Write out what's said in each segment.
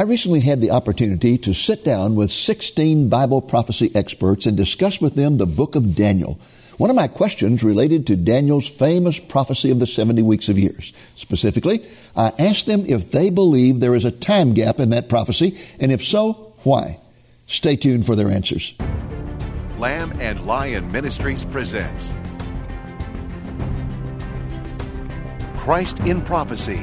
I recently had the opportunity to sit down with 16 Bible prophecy experts and discuss with them the book of Daniel. One of my questions related to Daniel's famous prophecy of the 70 weeks of years. Specifically, I asked them if they believe there is a time gap in that prophecy, and if so, why. Stay tuned for their answers. Lamb and Lion Ministries presents Christ in Prophecy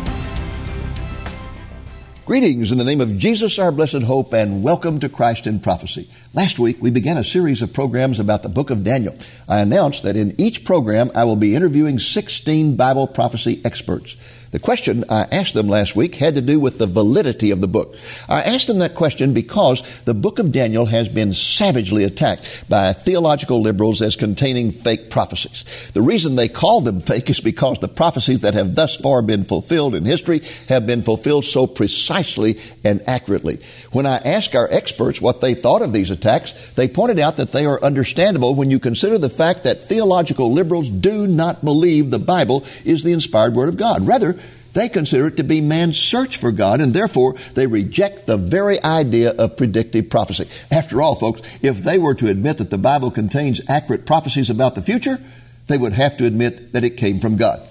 Greetings in the name of Jesus, our blessed hope, and welcome to Christ in Prophecy. Last week, we began a series of programs about the book of Daniel. I announced that in each program, I will be interviewing 16 Bible prophecy experts. The question I asked them last week had to do with the validity of the book. I asked them that question because the book of Daniel has been savagely attacked by theological liberals as containing fake prophecies. The reason they call them fake is because the prophecies that have thus far been fulfilled in history have been fulfilled so precisely and accurately. When I asked our experts what they thought of these attacks, they pointed out that they are understandable when you consider the fact that theological liberals do not believe the Bible is the inspired Word of God. Rather, they consider it to be man's search for God, and therefore they reject the very idea of predictive prophecy. After all, folks, if they were to admit that the Bible contains accurate prophecies about the future, they would have to admit that it came from God.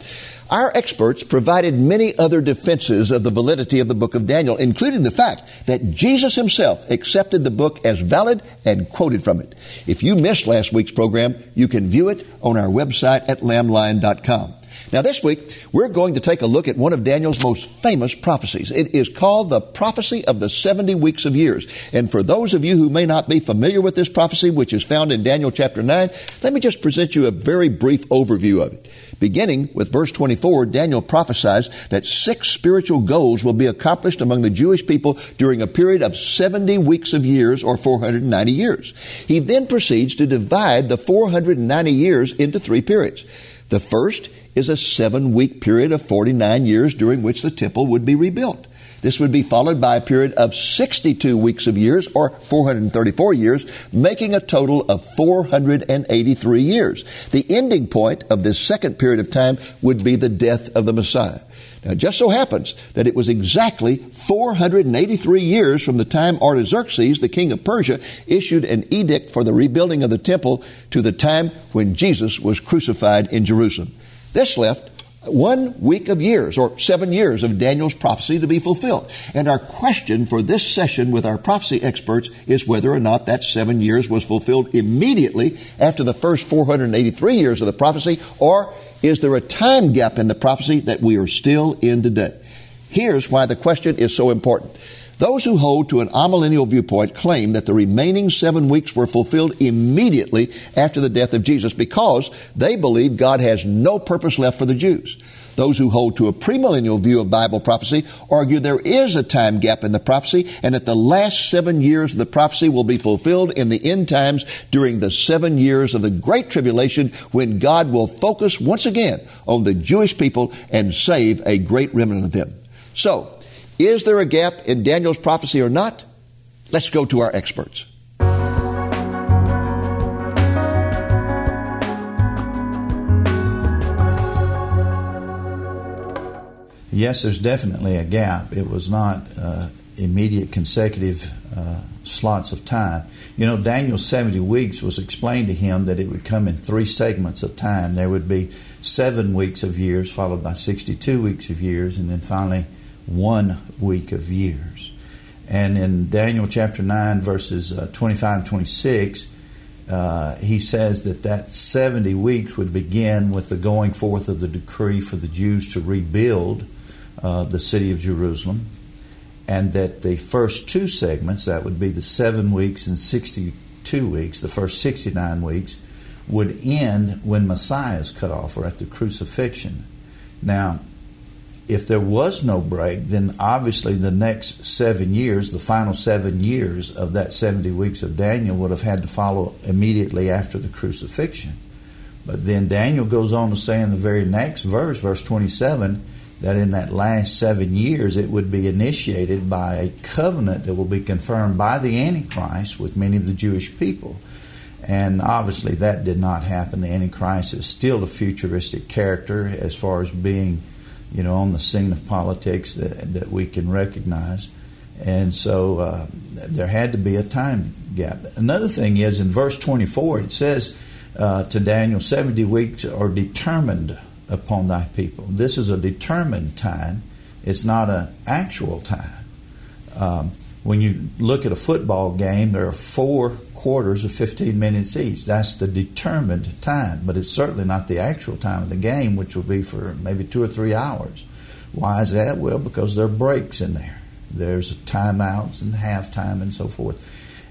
Our experts provided many other defenses of the validity of the book of Daniel, including the fact that Jesus himself accepted the book as valid and quoted from it. If you missed last week's program, you can view it on our website at lamblion.com. Now, this week, we're going to take a look at one of Daniel's most famous prophecies. It is called the prophecy of the 70 weeks of years. And for those of you who may not be familiar with this prophecy, which is found in Daniel chapter 9, let me just present you a very brief overview of it. Beginning with verse 24, Daniel prophesies that six spiritual goals will be accomplished among the Jewish people during a period of 70 weeks of years or 490 years. He then proceeds to divide the 490 years into three periods. The first is a seven week period of 49 years during which the temple would be rebuilt. This would be followed by a period of 62 weeks of years, or 434 years, making a total of 483 years. The ending point of this second period of time would be the death of the Messiah. Now, it just so happens that it was exactly 483 years from the time Artaxerxes, the king of Persia, issued an edict for the rebuilding of the temple to the time when Jesus was crucified in Jerusalem. This left one week of years or seven years of Daniel's prophecy to be fulfilled. And our question for this session with our prophecy experts is whether or not that seven years was fulfilled immediately after the first 483 years of the prophecy, or is there a time gap in the prophecy that we are still in today? Here's why the question is so important. Those who hold to an amillennial viewpoint claim that the remaining seven weeks were fulfilled immediately after the death of Jesus because they believe God has no purpose left for the Jews. Those who hold to a premillennial view of Bible prophecy argue there is a time gap in the prophecy and that the last seven years of the prophecy will be fulfilled in the end times during the seven years of the Great Tribulation when God will focus once again on the Jewish people and save a great remnant of them. So, is there a gap in Daniel's prophecy or not? Let's go to our experts. Yes, there's definitely a gap. It was not uh, immediate consecutive uh, slots of time. You know, Daniel's 70 weeks was explained to him that it would come in three segments of time. There would be seven weeks of years, followed by 62 weeks of years, and then finally one week of years. And in Daniel chapter 9, verses uh, 25 and 26, uh, he says that that 70 weeks would begin with the going forth of the decree for the Jews to rebuild uh, the city of Jerusalem. And that the first two segments, that would be the seven weeks and 62 weeks, the first 69 weeks, would end when Messiah is cut off or at the crucifixion. Now, if there was no break, then obviously the next seven years, the final seven years of that 70 weeks of Daniel, would have had to follow immediately after the crucifixion. But then Daniel goes on to say in the very next verse, verse 27, that in that last seven years it would be initiated by a covenant that will be confirmed by the Antichrist with many of the Jewish people. And obviously that did not happen. The Antichrist is still a futuristic character as far as being, you know, on the scene of politics that, that we can recognize. And so uh, there had to be a time gap. Another thing is in verse 24, it says uh, to Daniel, 70 weeks are determined upon thy people. This is a determined time, it's not an actual time. Um, when you look at a football game, there are four quarters of 15 minutes each. That's the determined time, but it's certainly not the actual time of the game, which will be for maybe two or three hours. Why is that? Well, because there are breaks in there. There's timeouts and halftime and so forth.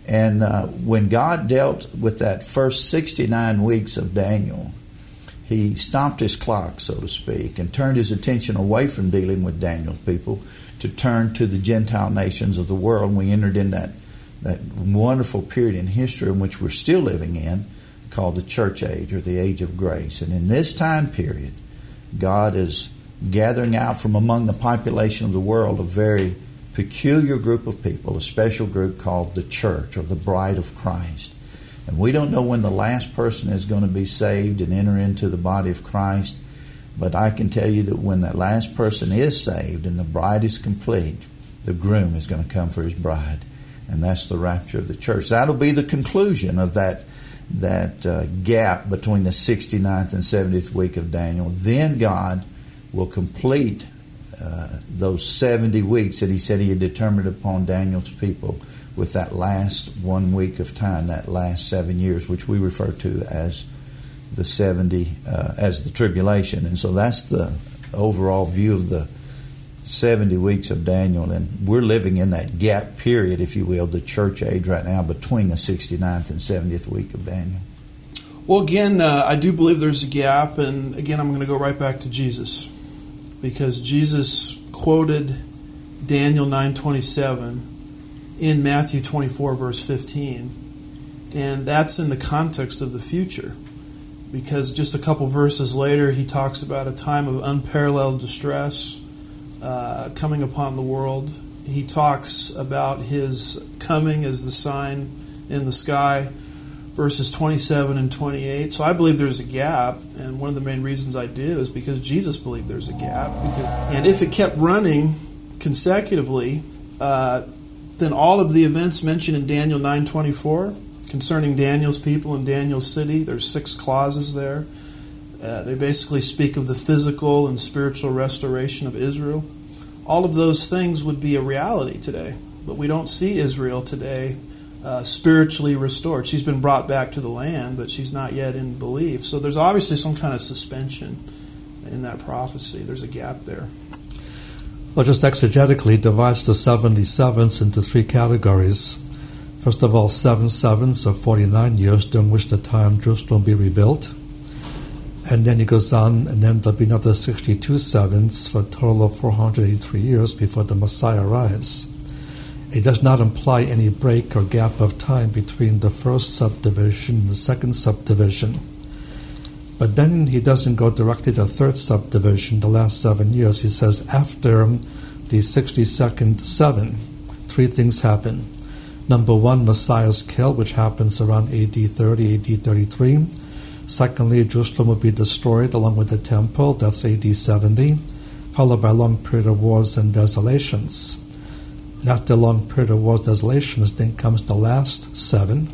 And uh, when God dealt with that first 69 weeks of Daniel, he stopped his clock, so to speak, and turned his attention away from dealing with Daniel's people to turn to the Gentile nations of the world. And we entered in that, that wonderful period in history in which we're still living in, called the church age or the age of grace. And in this time period, God is gathering out from among the population of the world a very peculiar group of people, a special group called the church or the bride of Christ. And we don't know when the last person is going to be saved and enter into the body of Christ. But I can tell you that when that last person is saved and the bride is complete, the groom is going to come for his bride. And that's the rapture of the church. That'll be the conclusion of that, that uh, gap between the 69th and 70th week of Daniel. Then God will complete uh, those 70 weeks that he said he had determined upon Daniel's people with that last one week of time, that last seven years, which we refer to as the 70, uh, as the tribulation. And so that's the overall view of the 70 weeks of Daniel. And we're living in that gap period, if you will, the church age right now between the 69th and 70th week of Daniel. Well, again, uh, I do believe there's a gap. And again, I'm going to go right back to Jesus because Jesus quoted Daniel 927 in Matthew 24, verse 15. And that's in the context of the future. Because just a couple verses later, he talks about a time of unparalleled distress uh, coming upon the world. He talks about his coming as the sign in the sky, verses 27 and 28. So I believe there's a gap, and one of the main reasons I do is because Jesus believed there's a gap. Because, and if it kept running consecutively, uh, then all of the events mentioned in Daniel 9:24 concerning Daniel's people and Daniel's city, there's six clauses there. Uh, they basically speak of the physical and spiritual restoration of Israel. All of those things would be a reality today, but we don't see Israel today uh, spiritually restored. She's been brought back to the land, but she's not yet in belief. So there's obviously some kind of suspension in that prophecy. There's a gap there. Well, just exegetically divides the 77s into three categories. First of all, seven sevens of 49 years during which the time Jerusalem be rebuilt. And then he goes on, and then there'll be another 62 sevens for a total of 483 years before the Messiah arrives. It does not imply any break or gap of time between the first subdivision and the second subdivision. But then he doesn't go directly to the third subdivision, the last seven years. He says after the 62nd seven, three things happen. Number one, Messiah's kill, which happens around AD 30, AD 33. Secondly, Jerusalem will be destroyed along with the temple, that's AD 70, followed by a long period of wars and desolations. And after a long period of wars and desolations, then comes the last seven,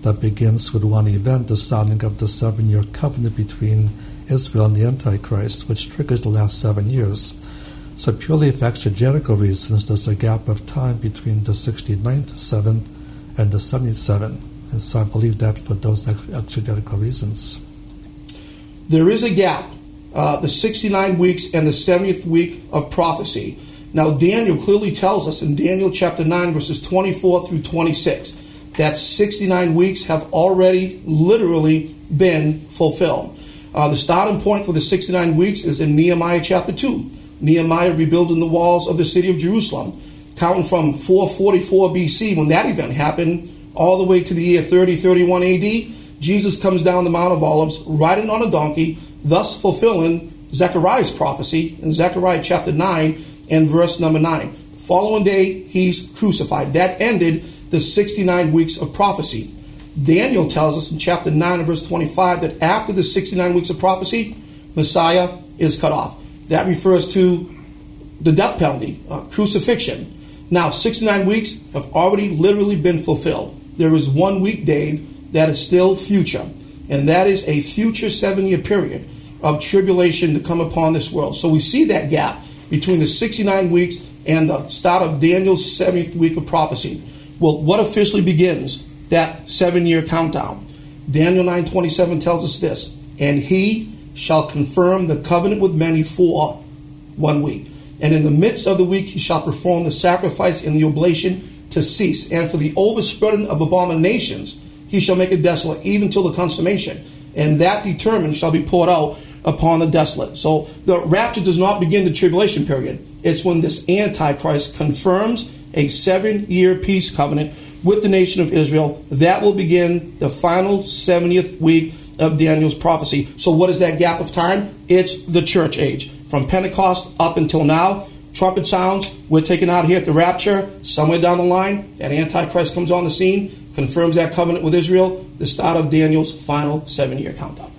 that begins with one event, the signing of the seven year covenant between Israel and the Antichrist, which triggers the last seven years. So, purely for exegetical reasons, there's a gap of time between the 69th, 7th, and the 77th. And so I believe that for those exegetical reasons. There is a gap, uh, the 69 weeks and the 70th week of prophecy. Now, Daniel clearly tells us in Daniel chapter 9, verses 24 through 26 that 69 weeks have already literally been fulfilled. Uh, the starting point for the 69 weeks is in Nehemiah chapter 2. Nehemiah rebuilding the walls of the city of Jerusalem, counting from 444 BC when that event happened all the way to the year 3031 AD. Jesus comes down the Mount of Olives riding on a donkey, thus fulfilling Zechariah's prophecy in Zechariah chapter 9 and verse number 9. The following day, he's crucified. That ended the 69 weeks of prophecy. Daniel tells us in chapter 9 and verse 25 that after the 69 weeks of prophecy, Messiah is cut off. That refers to the death penalty, uh, crucifixion. Now, 69 weeks have already literally been fulfilled. There is one week, Dave, that is still future, and that is a future seven year period of tribulation to come upon this world. So we see that gap between the 69 weeks and the start of Daniel's 70th week of prophecy. Well, what officially begins that seven year countdown? Daniel 9:27 tells us this, and he shall confirm the covenant with many for one week. And in the midst of the week he shall perform the sacrifice and the oblation to cease. And for the overspreading of abominations he shall make it desolate, even till the consummation. And that determined shall be poured out upon the desolate. So the rapture does not begin the tribulation period. It's when this Antichrist confirms a seven year peace covenant with the nation of Israel. That will begin the final 70th week of Daniel's prophecy. So, what is that gap of time? It's the church age. From Pentecost up until now, trumpet sounds, we're taken out here at the rapture. Somewhere down the line, that Antichrist comes on the scene, confirms that covenant with Israel, the start of Daniel's final seven year countdown.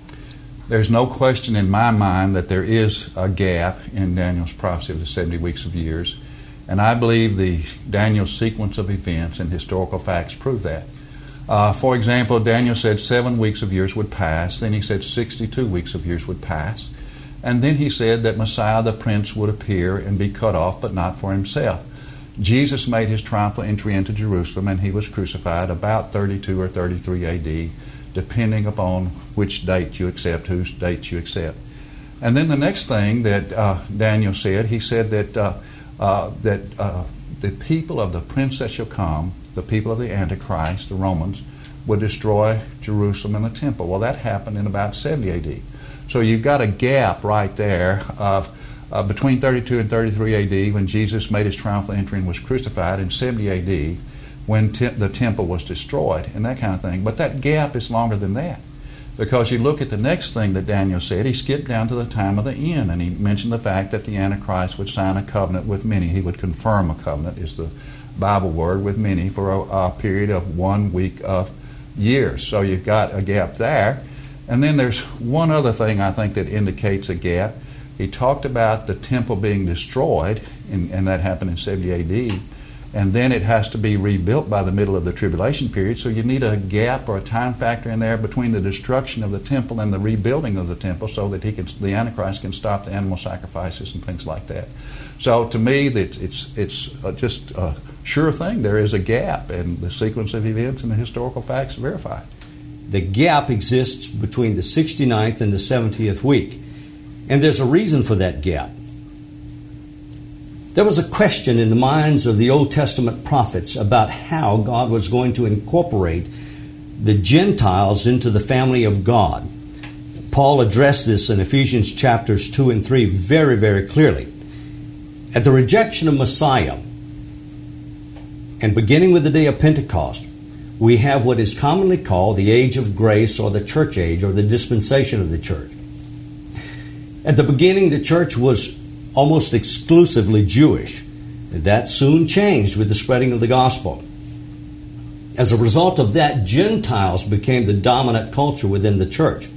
There's no question in my mind that there is a gap in Daniel's prophecy of the 70 weeks of years. And I believe the Daniel sequence of events and historical facts prove that. Uh, for example, Daniel said seven weeks of years would pass, then he said 62 weeks of years would pass, and then he said that Messiah the Prince would appear and be cut off, but not for himself. Jesus made his triumphal entry into Jerusalem and he was crucified about 32 or 33 AD, depending upon which date you accept, whose date you accept. And then the next thing that uh, Daniel said, he said that, uh, uh that uh, the people of the prince that shall come the people of the Antichrist, the Romans, would destroy Jerusalem and the temple. Well, that happened in about 70 AD. So you've got a gap right there of uh, between 32 and 33 AD when Jesus made his triumphal entry and was crucified, in 70 AD when te- the temple was destroyed, and that kind of thing. But that gap is longer than that. Because you look at the next thing that Daniel said, he skipped down to the time of the end, and he mentioned the fact that the Antichrist would sign a covenant with many. He would confirm a covenant, is the Bible word with many for a, a period of one week of years. So you've got a gap there. And then there's one other thing I think that indicates a gap. He talked about the temple being destroyed, and, and that happened in 70 AD and then it has to be rebuilt by the middle of the tribulation period. So you need a gap or a time factor in there between the destruction of the temple and the rebuilding of the temple, so that he can, the Antichrist can stop the animal sacrifices and things like that. So to me, it's it's it's just a sure thing. There is a gap, and the sequence of events and the historical facts verify. The gap exists between the 69th and the 70th week, and there's a reason for that gap. There was a question in the minds of the Old Testament prophets about how God was going to incorporate the Gentiles into the family of God. Paul addressed this in Ephesians chapters 2 and 3 very, very clearly. At the rejection of Messiah, and beginning with the day of Pentecost, we have what is commonly called the age of grace or the church age or the dispensation of the church. At the beginning, the church was almost exclusively Jewish. That soon changed with the spreading of the gospel. As a result of that, Gentiles became the dominant culture within the church.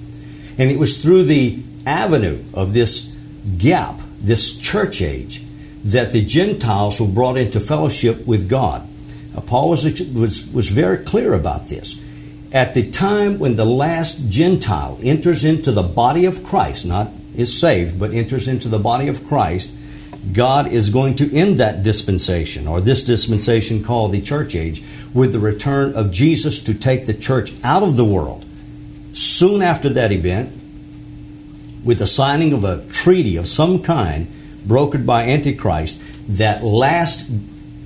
And it was through the avenue of this gap, this church age, that the Gentiles were brought into fellowship with God. Paul was, was, was very clear about this. At the time when the last Gentile enters into the body of Christ, not is saved but enters into the body of Christ, God is going to end that dispensation, or this dispensation called the church age, with the return of Jesus to take the church out of the world. Soon after that event, with the signing of a treaty of some kind brokered by Antichrist, that last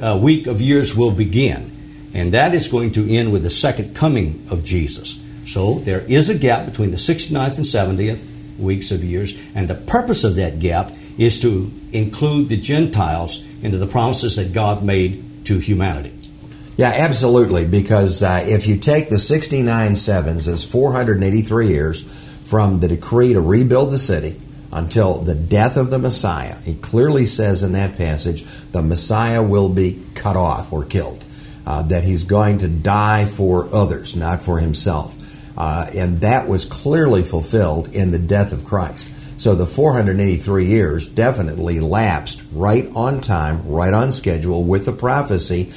uh, week of years will begin. And that is going to end with the second coming of Jesus. So there is a gap between the 69th and 70th weeks of years. And the purpose of that gap is to include the Gentiles into the promises that God made to humanity. Yeah, absolutely. Because uh, if you take the 69 sevens as 483 years from the decree to rebuild the city until the death of the Messiah. He clearly says in that passage the Messiah will be cut off or killed, uh, that he's going to die for others, not for himself. Uh, and that was clearly fulfilled in the death of Christ. So the 483 years definitely lapsed right on time, right on schedule with the prophecy.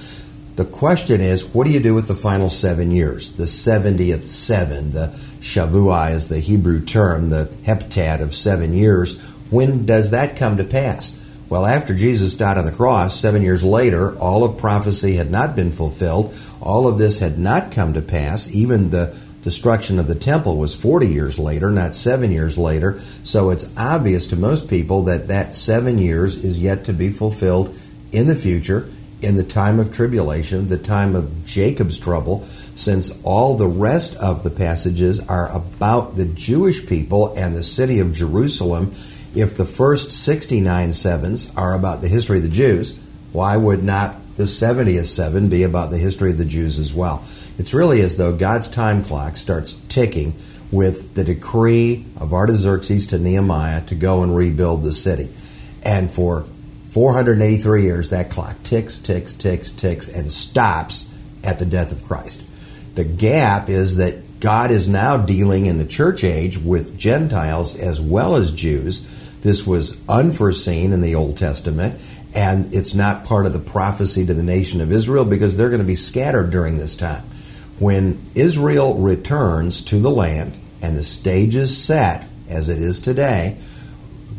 The question is, what do you do with the final seven years? The 70th seven, the Shavuah is the Hebrew term, the heptad of seven years. When does that come to pass? Well, after Jesus died on the cross, seven years later, all of prophecy had not been fulfilled. All of this had not come to pass. Even the destruction of the temple was 40 years later, not seven years later. So it's obvious to most people that that seven years is yet to be fulfilled in the future, in the time of tribulation, the time of Jacob's trouble, since all the rest of the passages are about the Jewish people and the city of Jerusalem. If the first 69 sevens are about the history of the Jews, why would not the 70th seven be about the history of the Jews as well? It's really as though God's time clock starts ticking with the decree of Artaxerxes to Nehemiah to go and rebuild the city. And for 483 years, that clock ticks, ticks, ticks, ticks, and stops at the death of Christ. The gap is that God is now dealing in the church age with Gentiles as well as Jews. This was unforeseen in the Old Testament, and it's not part of the prophecy to the nation of Israel because they're going to be scattered during this time when Israel returns to the land and the stage is set as it is today,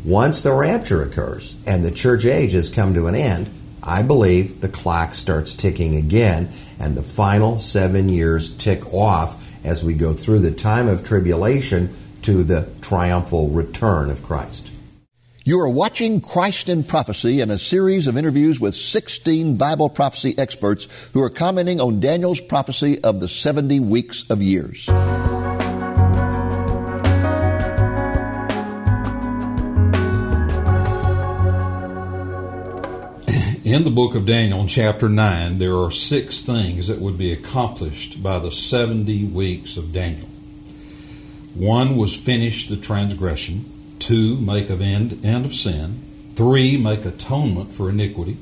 once the rapture occurs and the church age has come to an end, I believe the clock starts ticking again and the final seven years tick off as we go through the time of tribulation to the triumphal return of Christ. You are watching Christ in Prophecy in a series of interviews with 16 Bible prophecy experts who are commenting on Daniel's prophecy of the 70 weeks of years. In the book of Daniel, in chapter 9, there are six things that would be accomplished by the 70 weeks of Daniel. One was finish the transgression. Two, make an end, end of sin. Three, make atonement for iniquity.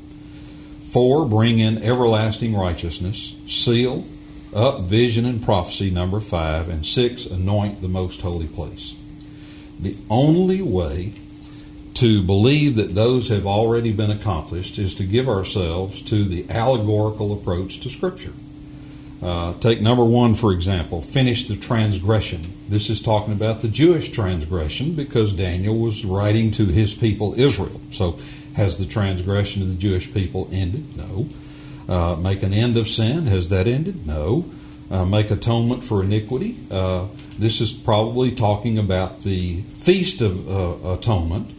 Four, bring in everlasting righteousness. Seal up vision and prophecy, number five. And six, anoint the most holy place. The only way to believe that those have already been accomplished is to give ourselves to the allegorical approach to Scripture. Uh, take number one, for example, finish the transgression. This is talking about the Jewish transgression because Daniel was writing to his people Israel. So, has the transgression of the Jewish people ended? No. Uh, make an end of sin. Has that ended? No. Uh, make atonement for iniquity. Uh, this is probably talking about the Feast of uh, Atonement.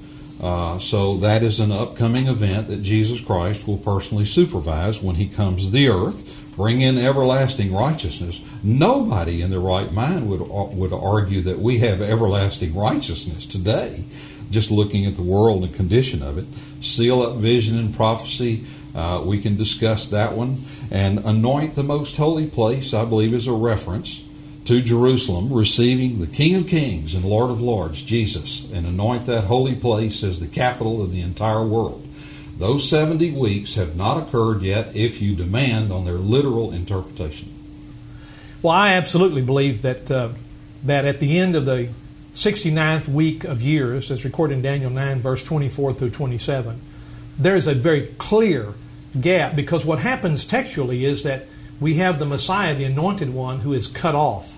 Uh, so that is an upcoming event that Jesus Christ will personally supervise when he comes to the earth bring in everlasting righteousness. Nobody in their right mind would would argue that we have everlasting righteousness today. Just looking at the world and condition of it, seal up vision and prophecy. Uh, we can discuss that one and anoint the most holy place. I believe is a reference to Jerusalem, receiving the King of Kings and Lord of Lords, Jesus, and anoint that holy place as the capital of the entire world. Those 70 weeks have not occurred yet if you demand on their literal interpretation. Well, I absolutely believe that, uh, that at the end of the 69th week of years, as recorded in Daniel 9, verse 24 through 27, there is a very clear gap because what happens textually is that we have the Messiah, the anointed one, who is cut off.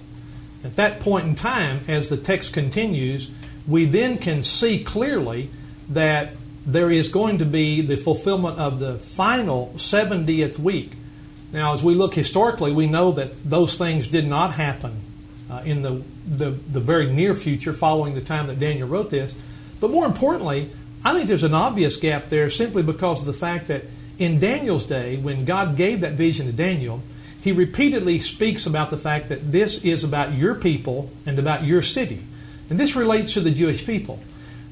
At that point in time, as the text continues, we then can see clearly that there is going to be the fulfillment of the final 70th week. Now, as we look historically, we know that those things did not happen uh, in the, the, the very near future following the time that Daniel wrote this. But more importantly, I think there's an obvious gap there simply because of the fact that in Daniel's day, when God gave that vision to Daniel, he repeatedly speaks about the fact that this is about your people and about your city. And this relates to the Jewish people.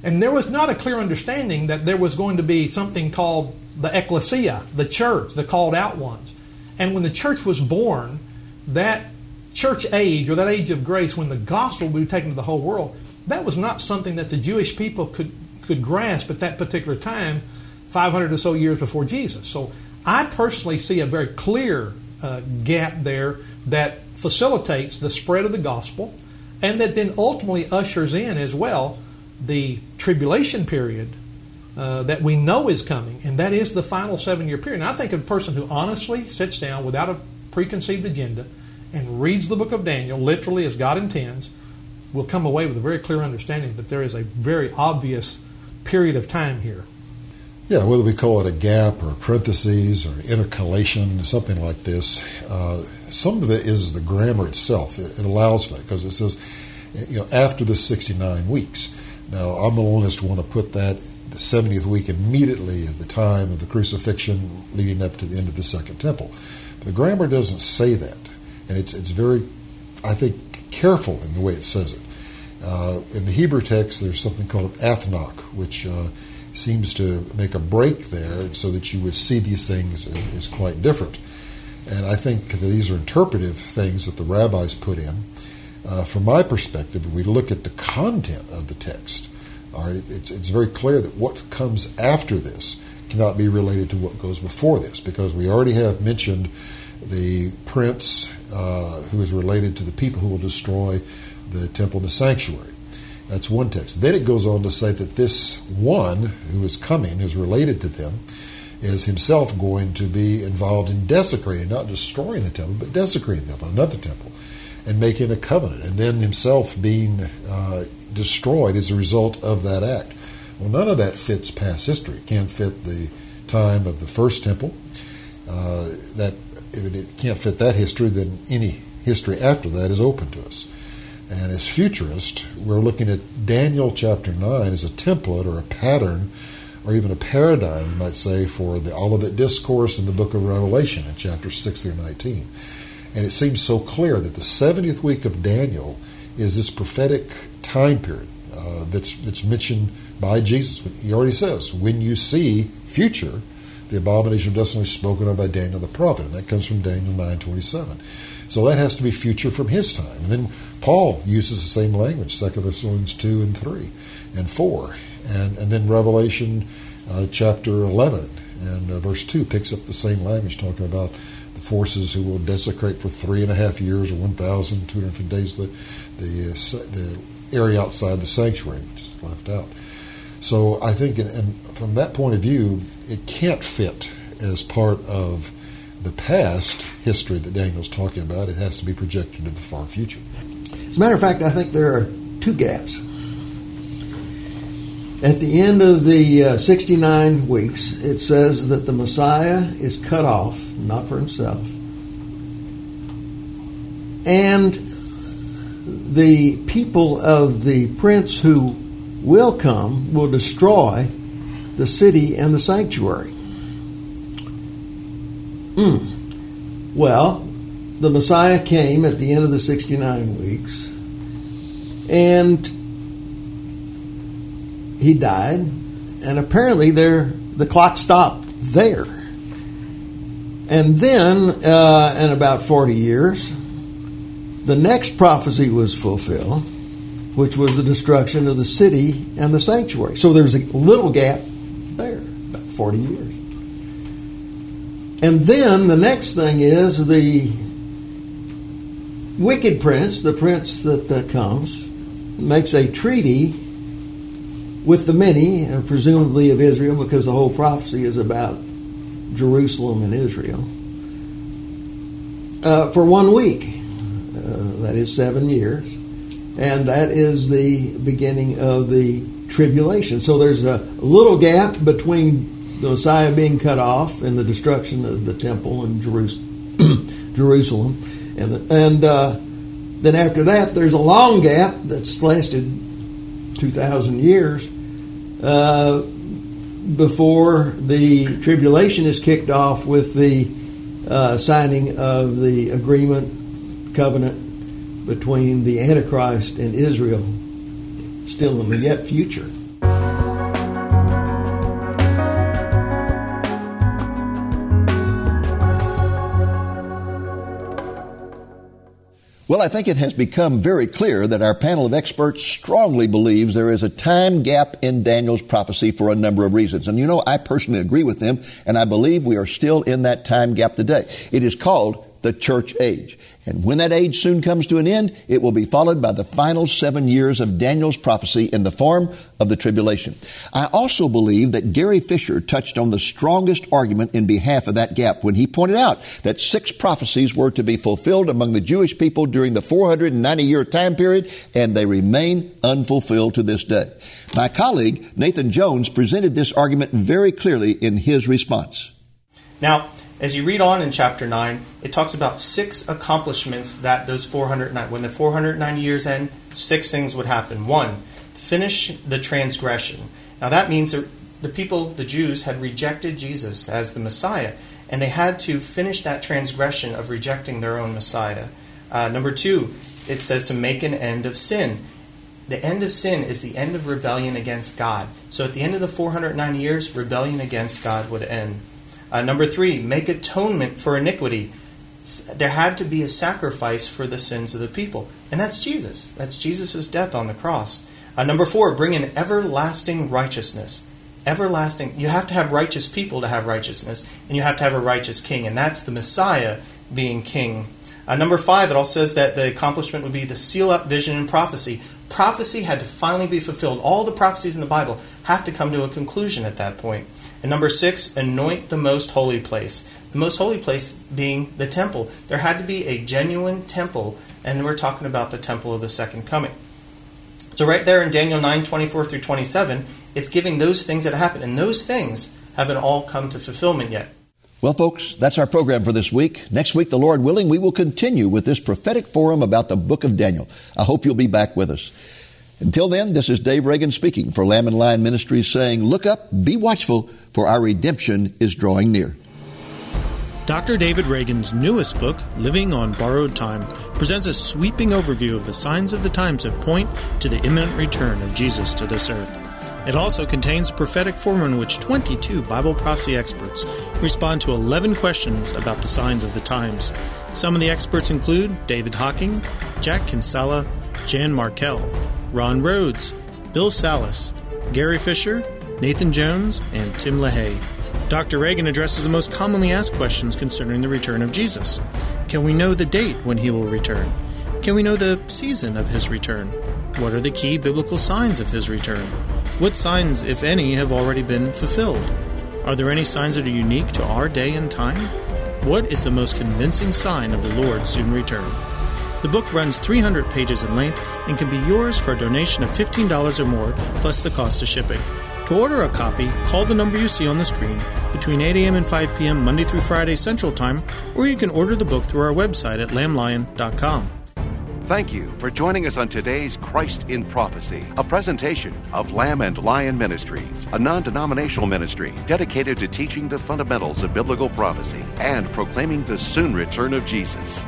And there was not a clear understanding that there was going to be something called the ecclesia, the church, the called out ones. And when the church was born, that church age or that age of grace, when the gospel would be taken to the whole world, that was not something that the Jewish people could, could grasp at that particular time, 500 or so years before Jesus. So I personally see a very clear uh, gap there that facilitates the spread of the gospel and that then ultimately ushers in as well the tribulation period uh, that we know is coming, and that is the final seven year period. And I think a person who honestly sits down without a preconceived agenda and reads the book of Daniel literally as God intends will come away with a very clear understanding that there is a very obvious period of time here. Yeah, whether we call it a gap or parentheses or intercalation, something like this, uh, some of it is the grammar itself. It, it allows for that because it says, you know, after the 69 weeks. Now, I'm the to want to put that the 70th week immediately at the time of the crucifixion leading up to the end of the Second Temple. But the grammar doesn't say that. And it's, it's very, I think, careful in the way it says it. Uh, in the Hebrew text, there's something called an athnach, which uh, seems to make a break there so that you would see these things as, as quite different. And I think these are interpretive things that the rabbis put in. Uh, from my perspective, we look at the content of the text. All right, it's, it's very clear that what comes after this cannot be related to what goes before this because we already have mentioned the prince uh, who is related to the people who will destroy the temple and the sanctuary. That's one text. Then it goes on to say that this one who is coming, who's related to them, is himself going to be involved in desecrating, not destroying the temple, but desecrating the temple, another temple, and making a covenant, and then himself being uh, destroyed as a result of that act. Well, none of that fits past history. It can't fit the time of the first temple. Uh, that if it can't fit that history, then any history after that is open to us. And as futurists, we're looking at Daniel chapter 9 as a template or a pattern or even a paradigm, you might say, for the Olivet Discourse in the book of Revelation in chapters 6 through 19. And it seems so clear that the 70th week of Daniel is this prophetic time period uh, that's, that's mentioned by Jesus. He already says, when you see future, the abomination of desolation spoken of by Daniel the prophet. And that comes from Daniel 9.27. So that has to be future from his time. And then Paul uses the same language, 2 Thessalonians 2 and 3 and 4. And, and then Revelation uh, chapter 11 and uh, verse 2 picks up the same language, talking about the forces who will desecrate for three and a half years or 1,250 days the, the, uh, the area outside the sanctuary, which is left out. So I think, and from that point of view, it can't fit as part of the past history that Daniel's talking about. It has to be projected to the far future. As a matter of fact, I think there are two gaps. At the end of the uh, 69 weeks, it says that the Messiah is cut off, not for himself, and the people of the prince who will come will destroy the city and the sanctuary. Mm. Well, the Messiah came at the end of the 69 weeks, and he died, and apparently there the clock stopped there. And then, uh, in about 40 years, the next prophecy was fulfilled, which was the destruction of the city and the sanctuary. So there's a little gap 40 years. And then the next thing is the wicked prince, the prince that uh, comes, makes a treaty with the many, and presumably of Israel, because the whole prophecy is about Jerusalem and Israel, uh, for one week. Uh, that is seven years. And that is the beginning of the tribulation. So there's a little gap between the Messiah being cut off and the destruction of the temple in Jerusalem. And, the, and uh, then after that, there's a long gap that's lasted 2,000 years uh, before the tribulation is kicked off with the uh, signing of the agreement, covenant between the Antichrist and Israel, still in the yet future. Well, I think it has become very clear that our panel of experts strongly believes there is a time gap in Daniel's prophecy for a number of reasons. And you know, I personally agree with them, and I believe we are still in that time gap today. It is called the church age. And when that age soon comes to an end, it will be followed by the final seven years of Daniel's prophecy in the form of the tribulation. I also believe that Gary Frazier touched on the strongest argument in behalf of that gap when he pointed out that six prophecies were to be fulfilled among the Jewish people during the 490 year time period, and they remain unfulfilled to this day. My colleague, Nathan Jones, presented this argument very clearly in his response. Now, as you read on in chapter 9, it talks about six accomplishments that those 490, when the 490 years end, six things would happen. One, finish the transgression. Now that means that the people, the Jews, had rejected Jesus as the Messiah, and they had to finish that transgression of rejecting their own Messiah. Uh, number two, it says to make an end of sin. The end of sin is the end of rebellion against God. So at the end of the 490 years, rebellion against God would end. Uh, number three, make atonement for iniquity. There had to be a sacrifice for the sins of the people. And that's Jesus. That's Jesus' death on the cross. Uh, number four, bring in everlasting righteousness. Everlasting. You have to have righteous people to have righteousness, and you have to have a righteous king, and that's the Messiah being king. Uh, number five, it all says that the accomplishment would be the seal up vision and prophecy. Prophecy had to finally be fulfilled. All the prophecies in the Bible have to come to a conclusion at that point. And number six, anoint the most holy place. The most holy place being the temple. There had to be a genuine temple, and we're talking about the temple of the second coming. So right there in Daniel 9, 24 through 27, it's giving those things that happen, and those things haven't all come to fulfillment yet. Well, folks, that's our program for this week. Next week, the Lord willing, we will continue with this prophetic forum about the book of Daniel. I hope you'll be back with us. Until then, this is Dave Reagan speaking for Lamb and Lion Ministries saying, Look up, be watchful, for our redemption is drawing near. Dr. David Reagan's newest book, Living on Borrowed Time, presents a sweeping overview of the signs of the times that point to the imminent return of Jesus to this earth. It also contains prophetic form in which 22 Bible prophecy experts respond to 11 questions about the signs of the times. Some of the experts include David Hocking, Jack Kinsella, Jan Markell, Ron Rhodes, Bill Salus, Gary Frazier, Nathan Jones, and Tim LaHaye. Dr. Reagan addresses the most commonly asked questions concerning the return of Jesus. Can we know the date when he will return? Can we know the season of his return? What are the key biblical signs of his return? What signs, if any, have already been fulfilled? Are there any signs that are unique to our day and time? What is the most convincing sign of the Lord's soon return? The book runs 300 pages in length and can be yours for a donation of $15 or more, plus the cost of shipping. To order a copy, call the number you see on the screen between 8 a.m. and 5 p.m. Monday through Friday Central Time, or you can order the book through our website at lamblion.com. Thank you for joining us on today's Christ in Prophecy, a presentation of Lamb and Lion Ministries, a non denominational ministry dedicated to teaching the fundamentals of biblical prophecy and proclaiming the soon return of Jesus.